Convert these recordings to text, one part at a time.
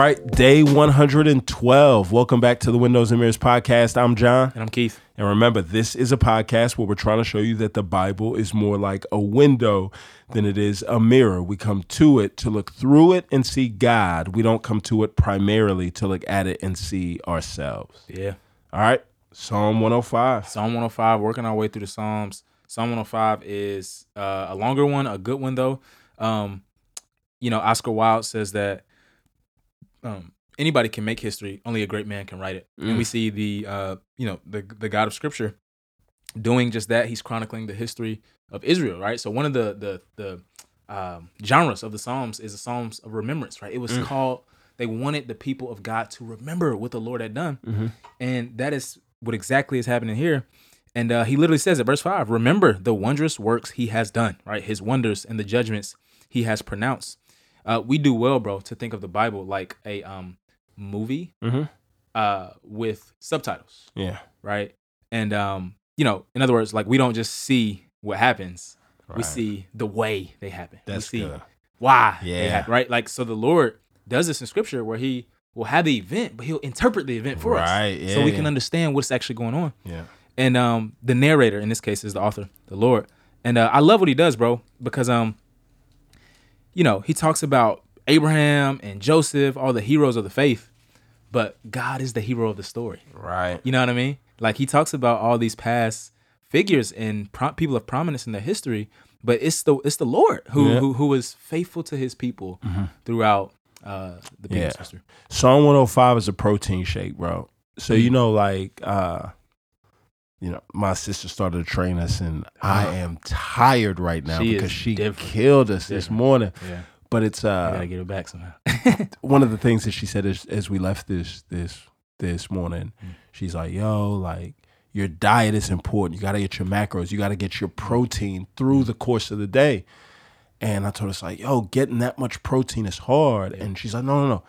right, day 112. Welcome back to the Windows and Mirrors podcast. I'm John. And I'm Keith. And remember, this is a podcast where we're trying to show you that the Bible is more like a window than it is a mirror. We come to it to look through it and see God. We don't come to it primarily to look at it and see ourselves. Yeah. All right, Psalm 105. Psalm 105, working our way through the Psalms. Psalm 105 is uh, a longer one, a good one though. Um, you know, Oscar Wilde says that um, anybody can make history, only a great man can write it. And we see the uh, you know, the the God of Scripture doing just that. He's chronicling the history of Israel, right? So one of the the the um, genres of the Psalms is the Psalms of remembrance, right? It was called. They wanted the people of God to remember what the Lord had done, and that is what exactly is happening here. And uh, he literally says it, verse five: "Remember the wondrous works He has done, right? His wonders and the judgments He has pronounced." Uh, we do well, bro, to think of the Bible like a um, movie Mhm. uh, with subtitles Yeah. right? And um, you know, in other words, like we don't just see what happens, we see the way they happen. That's we see good. why they Yeah. happen, right? Like so, the Lord does this in Scripture where He will have the event, but He'll interpret the event for Right, us, so yeah, we yeah. can understand what's actually going on. Yeah. And um, the narrator in this case is the author, the Lord. And uh, I love what he does, bro, because um, you know, he talks about Abraham and Joseph, all the heroes of the faith, but God is the hero of the story. Right. You know what I mean? Like he talks about all these past figures and pro- people of prominence in their history, but it's the it's the Lord who Yeah. who, who was faithful to His people throughout uh, the people's Yeah. history. Psalm 105 is a protein shake, bro. So you know, like, uh, you know, my sister started to train us, and I am tired right now She is because she different. killed us this morning. Yeah, But it's I uh, gotta get it back somehow. one of the things that she said is, as we left this this this morning, Mm. she's like, "Yo, like." Your diet is important. You got to get your macros. You got to get your protein through the course of the day. And I told her, it's like, yo, getting that much protein is hard. And she's like, no, no, no.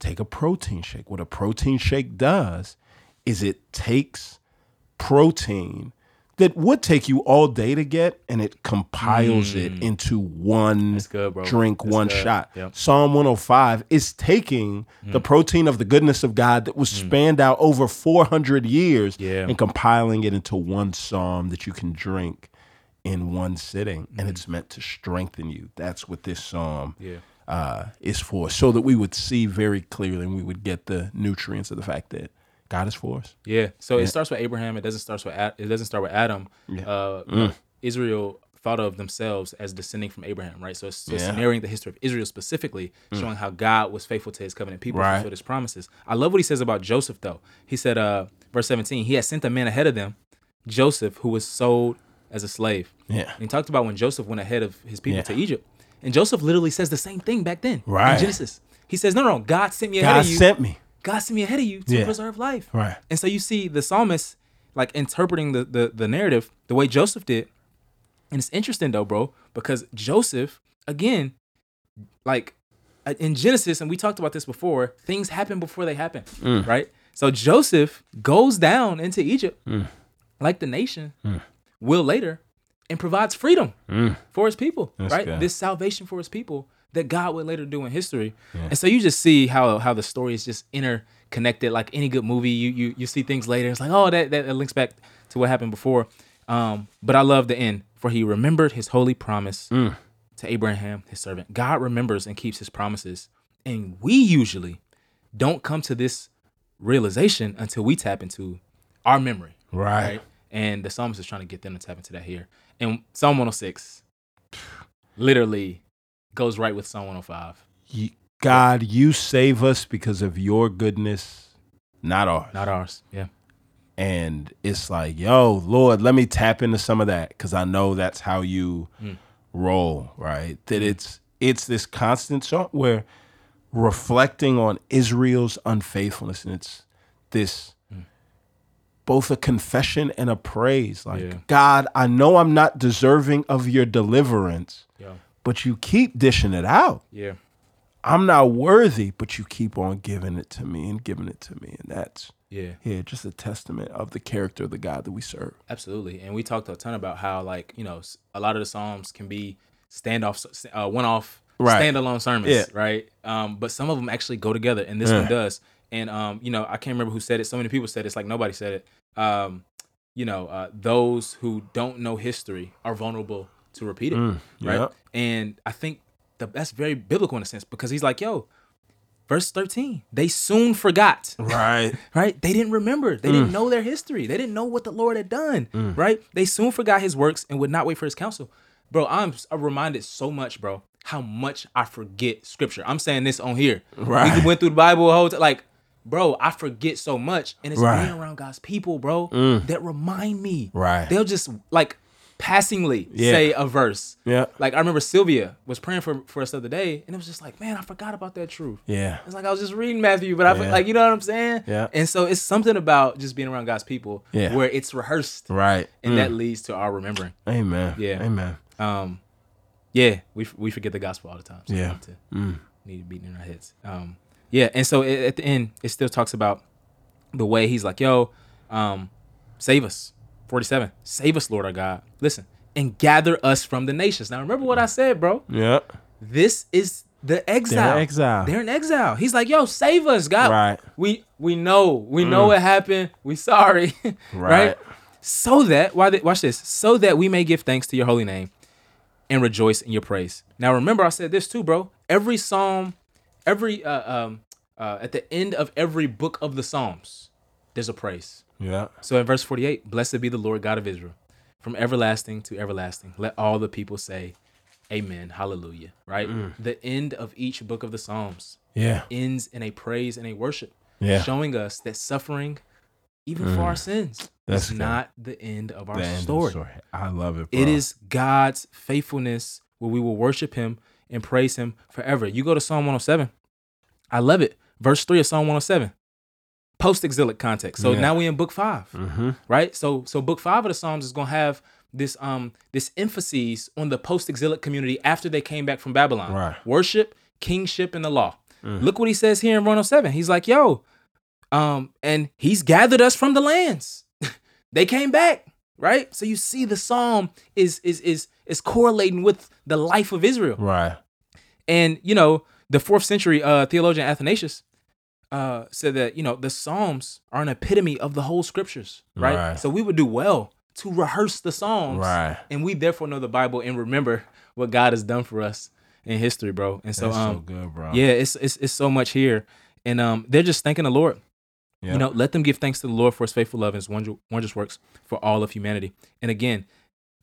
Take a protein shake. What a protein shake does is it takes protein that would take you all day to get and it compiles it into one Mm. Good, drink, That's one good. shot. Yep. Psalm 105 is taking Mm. the protein of the goodness of God that was spanned out over 400 years Yeah. and compiling it into one psalm that you can drink in one sitting. And it's meant to strengthen you. That's what this psalm Yeah. uh, is for, so that we would see very clearly and we would get the nutrients of the fact that God is for us. Yeah. So it starts with Abraham. It doesn't start with Ad- it doesn't start with Adam. Yeah. Uh, you know, Israel thought of themselves as descending from Abraham, right? So it's, it's Yeah. narrating the history of Israel specifically, showing how God was faithful to His covenant people, Right. fulfilled His promises. I love what He says about Joseph, though. He said, uh, verse seventeen, He had sent a man ahead of them, Joseph, who was sold as a slave. Yeah. And he talked about when Joseph went ahead of his people Yeah. to Egypt, and Joseph literally says the same thing back then Right. in Genesis. He says, "No, no, God sent me ahead God of you. sent me. God sent me ahead of you to Yeah. preserve life." Right. And so you see the psalmist like interpreting the, the the narrative the way Joseph did. And it's interesting though, bro, because Joseph, again, like uh, in Genesis, and we talked about this before, things happen before they happen, Mm. right? So Joseph goes down into Egypt, Mm. like the nation will later, and provides freedom for his people, Mm. That's right? good. This salvation for his people that God would later do in history. And so you just see how how the story is just interconnected. Like any good movie, you you you see things later. It's like, oh, that that, that links back to what happened before. Um, but I love the end, for he remembered his holy promise Mm. to Abraham, his servant. God remembers and keeps his promises. And we usually don't come to this realization until we tap into our memory. Right. And the psalmist is trying to get them to tap into that here. And Psalm 106 literally goes right with Psalm 105. You- God, you save us because of your goodness, not ours. Not ours. Yeah. and it's like, yo, Lord, let me tap into some of that because I know that's how you hmm. roll, right? That it's it's this constant song where reflecting on Israel's unfaithfulness, and it's this hmm. both a confession and a praise. Like, Yeah. God, I know I'm not deserving of your deliverance, Yeah. But you keep dishing it out. Yeah. I'm not worthy, but you keep on giving it to me and giving it to me, and that's Yeah. yeah, just a testament of the character of the God that we serve. Absolutely. And we talked a ton about how, like, you know, a lot of the Psalms can be standoff, uh, one off Right. standalone sermons, Yeah. right? Um, but some of them actually go together, and this Yeah. one does. And um, you know, I can't remember who said it. So many people said it. it's like nobody said it. Um, you know, uh, those who don't know history are vulnerable to repeat it, right? yeah. And I think the that's very biblical in a sense because he's like, yo, verse thirteen, they soon forgot Right. right? They didn't remember. They Mm. didn't know their history. They didn't know what the Lord had done, right? They soon forgot his works and would not wait for his counsel. Bro, I'm, I'm reminded so much, bro, how much I forget scripture. I'm saying this on here. Right. We went through the Bible a whole time. Like, bro, I forget so much. And it's Right. Mm. being around God's people, bro, that remind me. Right. They'll just like passingly Yeah. say a verse. Yeah. Like I remember Sylvia was praying for, for us the other day, and it was just like, man, I forgot about that truth. Yeah. It's like I was just reading Matthew, but I Yeah. like you know what I'm saying. Yeah. And so it's something about just being around God's people, Yeah. where it's rehearsed, Right. and Mm. that leads to our remembering. Amen. Yeah. Amen. Um, yeah, we we forget the gospel all the time. So we Yeah. need to, Mm. need to beat in our heads. Um, yeah, and so it, at the end, it still talks about the way he's like, "Yo, um, save us." Forty-seven, save us, Lord our God. Listen, and gather us from the nations. Now, remember what I said, bro. Yeah. This is the exile. They're exile. They're in exile. He's like, "Yo, save us, God." Right. We we know we know what happened. We sorry, right? Right. So that why they, watch this. So that we may give thanks to your holy name and rejoice in your praise. Now remember, I said this too, bro. Every psalm, every uh, um uh, at the end of every book of the Psalms, there's a praise. Yeah. So in verse 48, blessed be the Lord God of Israel, from everlasting to everlasting. Let all the people say, Amen, Hallelujah. Right? Mm. The end of each book of the Psalms Yeah. ends in a praise and a worship, Yeah. showing us that suffering, even for our mm. sins, That's is not the end of our end of story. story. I love it. Bro. It is God's faithfulness where we will worship Him and praise Him forever. You go to Psalm 107. I love it. Verse 3 of Psalm 107. Post exilic context. So Yeah. now we're in book 5 Mm-hmm. right? So so book five of the Psalms is gonna have this um this emphasis on the post exilic community after they came back from Babylon. Right. Worship, kingship, and the law. Look what he says here in 107. He's like, yo, um, and he's gathered us from the lands. they came back, right? So you see the psalm is is is is correlating with the life of Israel. Right. And you know, the fourth century uh, theologian Athanasius uh, said that you know the Psalms are an epitome of the whole scriptures, right? Right. So we would do well to rehearse the Psalms, Right. And we therefore know the Bible and remember what God has done for us in history, bro. And so, um, so good, bro. yeah, it's, it's it's so much here, and um, they're just thanking the Lord. Yeah. You know, let them give thanks to the Lord for His faithful love and His wondrous works for all of humanity. And again,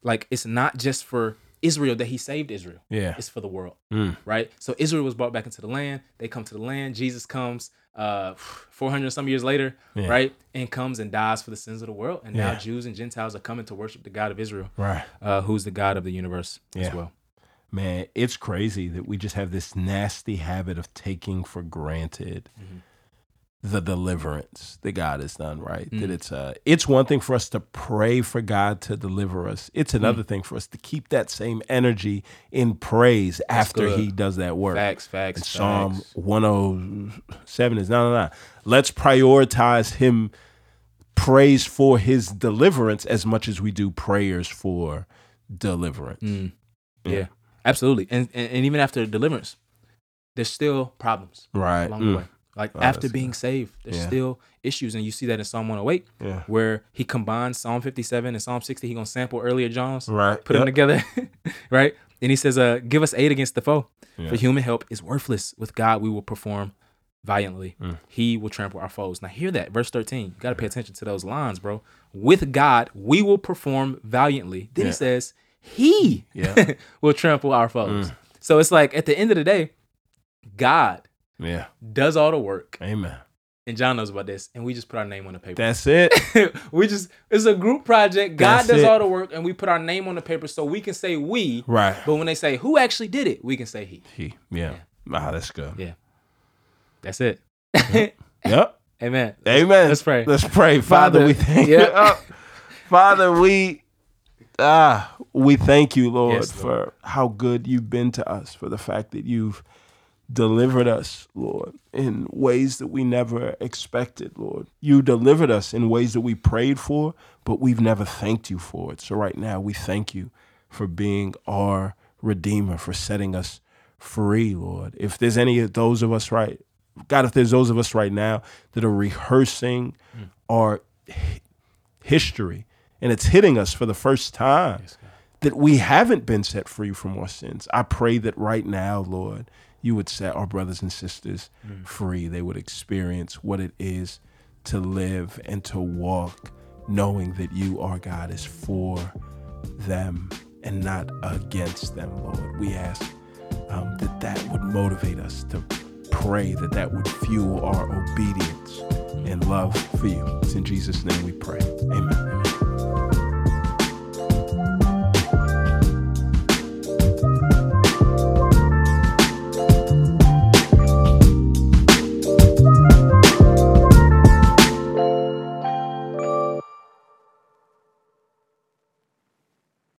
like it's not just for Israel that He saved Israel; Yeah. it's for the world Mm. right? So Israel was brought back into the land. They come to the land. Jesus comes uh 400 some years later, Yeah. right? And comes and dies for the sins of the world. And now Yeah. Jews and Gentiles are coming to worship the God of Israel, Right. uh, who's the God of the universe as well. Man, it's crazy that we just have this nasty habit of taking for granted Mm-hmm. The deliverance that God has done, right? Mm. That it's uh it's one thing for us to pray for God to deliver us. It's Mm. another thing for us to keep that same energy in praise after good. he does that work. Facts, facts, And Psalm facts. 107 is no, no, no. Let's prioritize him praise for his deliverance as much as we do prayers for deliverance. Mm. Yeah. absolutely. And, and and even after deliverance, there's still problems Right. along Mm. the way. Like Oh, after being saved, there's Yeah. still issues, and you see that in Psalm 108, Yeah. where he combines Psalm 57 and Psalm 60. He gonna sample earlier Johns, Right. put them together, right? And he says, "Uh, give us aid against the foe. Yeah. For human help is worthless. With God, we will perform valiantly. Mm. He will trample our foes." Now, hear that, verse 13. You got to pay attention to those lines, bro. With God, we will perform valiantly. Then he says, "He Yeah. will trample our foes." Mm. So it's like at the end of the day, God Yeah. does all the work, Amen. and John knows about this, and we just put our name on the paper. That's it. we just it's a group project. God That's does it. all the work, and we put our name on the paper so we can say we. right. But when they say who actually did it, we can say he. He. Yeah. Ah, that's good. Yeah. That's it. Yep. Amen. Amen. Let's pray. Let's pray. Father, Father, we thank yeah. you. Oh, Father, we ah, we thank you, Lord, Yes, for how good you've been to us, for the fact that you've delivered us, Lord, in ways that we never expected, Lord. You delivered us in ways that we prayed for, but we've never thanked you for it. So right now we thank you for being our redeemer, for setting us free, Lord. If there's any of those of us right, God, if there's those of us right now that are rehearsing Mm. our history and it's hitting us for the first time that we haven't been set free from our sins, I pray that right now, Lord, you would set our brothers and sisters free. They would experience what it is to live and to walk knowing that you, our God, is for them and not against them, Lord. We ask um, that that would motivate us to pray, that that would fuel our obedience and love for you. It's in Jesus' name we pray. Amen.